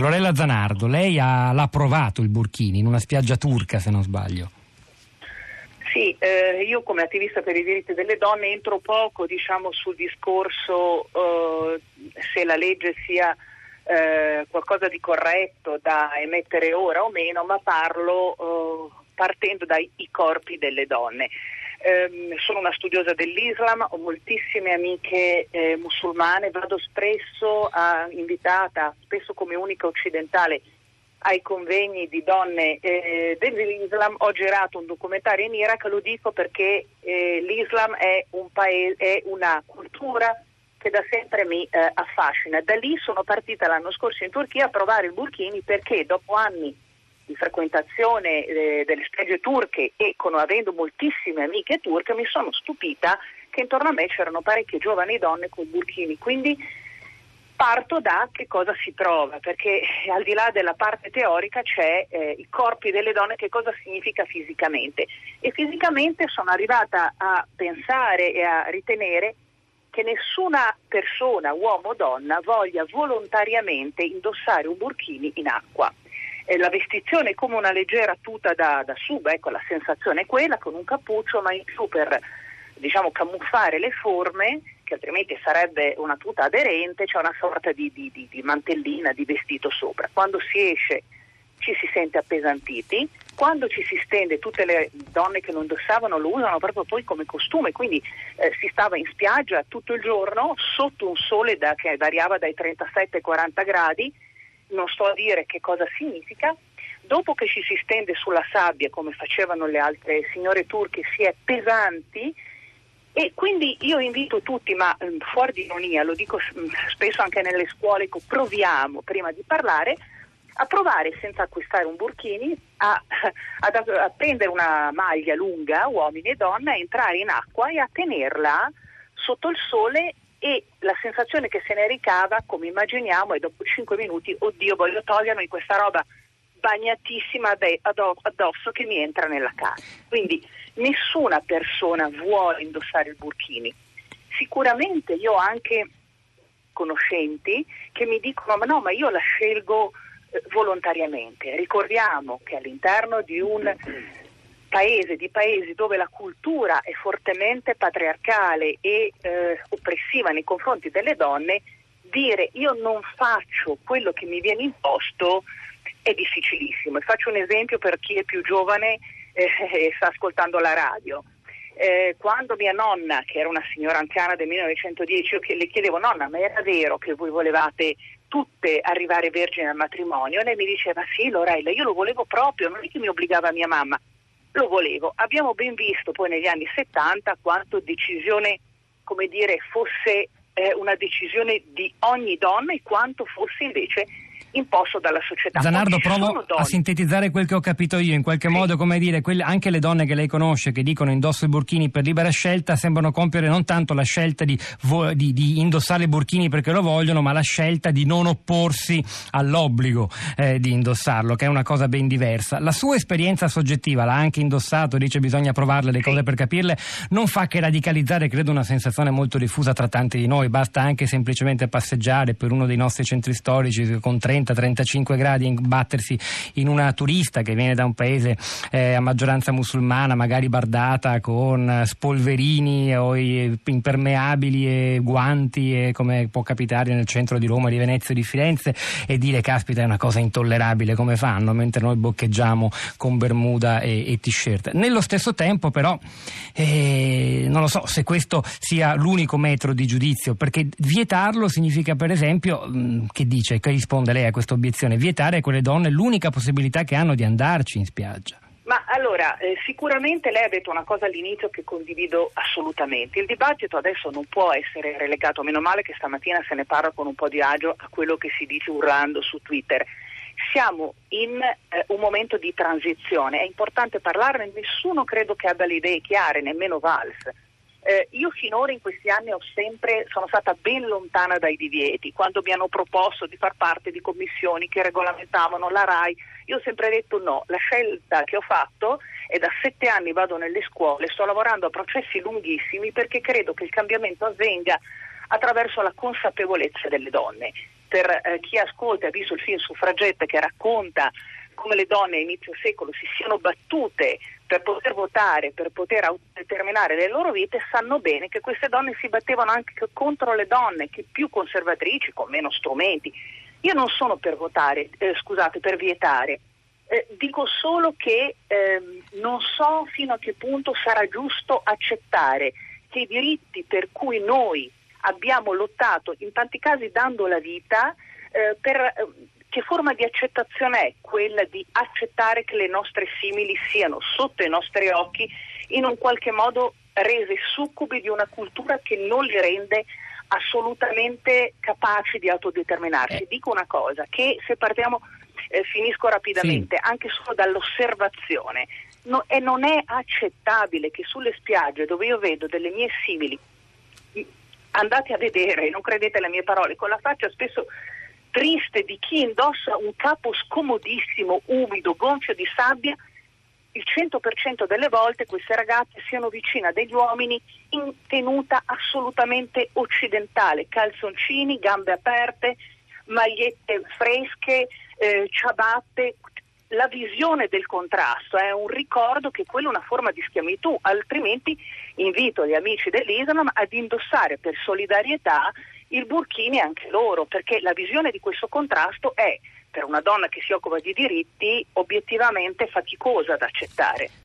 Lorella Zanardo, lei ha, l'ha provato il burkini in una spiaggia turca, se non sbaglio. Sì, eh, io come attivista per i diritti delle donne entro poco diciamo, sul discorso eh, se la legge sia eh, qualcosa di corretto da emettere ora o meno, ma parlo eh, partendo dai corpi delle donne. Eh, sono una studiosa dell'Islam, ho moltissime amiche eh, musulmane, vado spesso a, invitata, spesso come unica occidentale, ai convegni di donne eh, dell'Islam. Ho girato un documentario in Iraq, lo dico perché eh, l'Islam è, un paese, è, una cultura che da sempre mi eh, affascina. Da lì sono partita l'anno scorso in Turchia a provare il burkini perché dopo anni di frequentazione eh, delle spiagge turche e con, avendo moltissime amiche turche mi sono stupita che intorno a me c'erano parecchie giovani donne con burkini, quindi parto da che cosa si prova, perché al di là della parte teorica c'è eh, i corpi delle donne, che cosa significa fisicamente. E fisicamente sono arrivata a pensare e a ritenere che nessuna persona, uomo o donna, voglia volontariamente indossare un burkini in acqua eh, la vestizione è come una leggera tuta da, da sub, ecco la sensazione è quella, con un cappuccio, ma in più per diciamo, camuffare le forme, che altrimenti sarebbe una tuta aderente, c'è una sorta di, di, di, di mantellina, di vestito sopra. Quando si esce ci si sente appesantiti, quando ci si stende tutte le donne che non indossavano lo usano proprio poi come costume, quindi eh, si stava in spiaggia tutto il giorno sotto un sole da, che variava dai 37 ai 40 gradi non sto a dire che cosa significa, dopo che ci si stende sulla sabbia come facevano le altre signore turche si è pesanti. E quindi io invito tutti, ma mm, fuori di ironia, lo dico mm, spesso anche nelle scuole, proviamo prima di parlare a provare senza acquistare un burkini a, a, a prendere una maglia lunga, uomini e donne, a entrare in acqua e a tenerla sotto il sole e la sensazione che se ne ricava, come immaginiamo, è dopo 5 minuti, oddio voglio togliermi questa roba bagnatissima addosso che mi entra nella casa. Quindi nessuna persona vuole indossare il burkini. Sicuramente io ho anche conoscenti che mi dicono ma no, ma io la scelgo eh, volontariamente. Ricordiamo che all'interno di un paese, di paesi dove la cultura è fortemente patriarcale e eh, oppressiva nei confronti delle donne, dire io non faccio quello che mi viene imposto è difficilissimo. E faccio un esempio per chi è più giovane eh, e sta ascoltando la radio. Eh, quando mia nonna, che era una signora anziana del 1910, io le chiedevo nonna, ma era vero che voi volevate tutte arrivare vergini al matrimonio? Lei mi diceva sì Lorella, io lo volevo proprio, non è che mi obbligava mia mamma, lo volevo. Abbiamo ben visto poi negli anni 70 quanto decisione, come dire, fosse eh, una decisione di ogni donna e quanto fosse invece imposto dalla società. Zanardo, provo a sintetizzare quel che ho capito io, in qualche sì. modo, come dire, quelle, anche le donne che lei conosce, che dicono indosso i burchini per libera scelta, sembrano compiere non tanto la scelta di, di, di indossare i burchini perché lo vogliono, ma la scelta di non opporsi all'obbligo eh, di indossarlo, che è una cosa ben diversa. La sua esperienza soggettiva, l'ha anche indossato, dice bisogna provarle le cose sì. per capirle, non fa che radicalizzare, credo, una sensazione molto diffusa tra tanti di noi, basta anche semplicemente passeggiare per uno dei nostri centri storici con 30 30-35 gradi imbattersi in una turista che viene da un paese eh, a maggioranza musulmana, magari bardata con spolverini o impermeabili e guanti e come può capitare nel centro di Roma, di Venezia di Firenze e dire caspita è una cosa intollerabile come fanno mentre noi boccheggiamo con bermuda e, e t-shirt. Nello stesso tempo però eh, non lo so se questo sia l'unico metro di giudizio perché vietarlo significa per esempio mh, che dice, che risponde lei a questa obiezione, vietare a quelle donne l'unica possibilità che hanno di andarci in spiaggia. Ma allora, eh, sicuramente lei ha detto una cosa all'inizio che condivido assolutamente. Il dibattito adesso non può essere relegato, meno male che stamattina se ne parla con un po' di agio a quello che si dice urlando su Twitter. Siamo in un momento di transizione, è importante parlarne, nessuno credo che abbia le idee chiare, nemmeno Valls eh, io finora in questi anni sempre, sono stata ben lontana dai divieti. Quando mi hanno proposto di far parte di commissioni che regolamentavano la RAI, io ho sempre detto no. La scelta che ho fatto è da sette anni vado nelle scuole, sto lavorando a processi lunghissimi perché credo che il cambiamento avvenga attraverso la consapevolezza delle donne. per eh, chi ascolta e ha visto il film Suffragette che racconta come le donne a inizio secolo si siano battute per poter votare, per poter determinare le loro vite, sanno bene che queste donne si battevano anche contro le donne, che più conservatrici, con meno strumenti. Io non sono per votare, eh, scusate, per vietare. Eh, dico solo che eh, non so fino a che punto sarà giusto accettare che i diritti per cui noi abbiamo lottato, in tanti casi dando la vita, eh, per, eh, che forma di accettazione è quella di accettare che le nostre simili siano sotto i nostri occhi in un qualche modo rese succubi di una cultura che non li rende assolutamente capaci di autodeterminarsi. Eh. Dico una cosa, che se partiamo, eh, finisco rapidamente, sì. anche solo dall'osservazione, no, e non è accettabile che sulle spiagge dove io vedo delle mie simili, andate a vedere, non credete alle mie parole, con la faccia spesso triste di chi indossa un capo scomodissimo, umido, gonfio di sabbia, il 100% delle volte queste ragazze siano vicine a degli uomini in tenuta assolutamente occidentale, calzoncini, gambe aperte, magliette fresche, eh, ciabatte, la visione del contrasto è un ricordo che quella è una forma di schiavitù, altrimenti invito gli amici dell'Islam ad indossare per solidarietà il burkini anche loro, perché la visione di questo contrasto è per una donna che si occupa di diritti obiettivamente faticosa da accettare.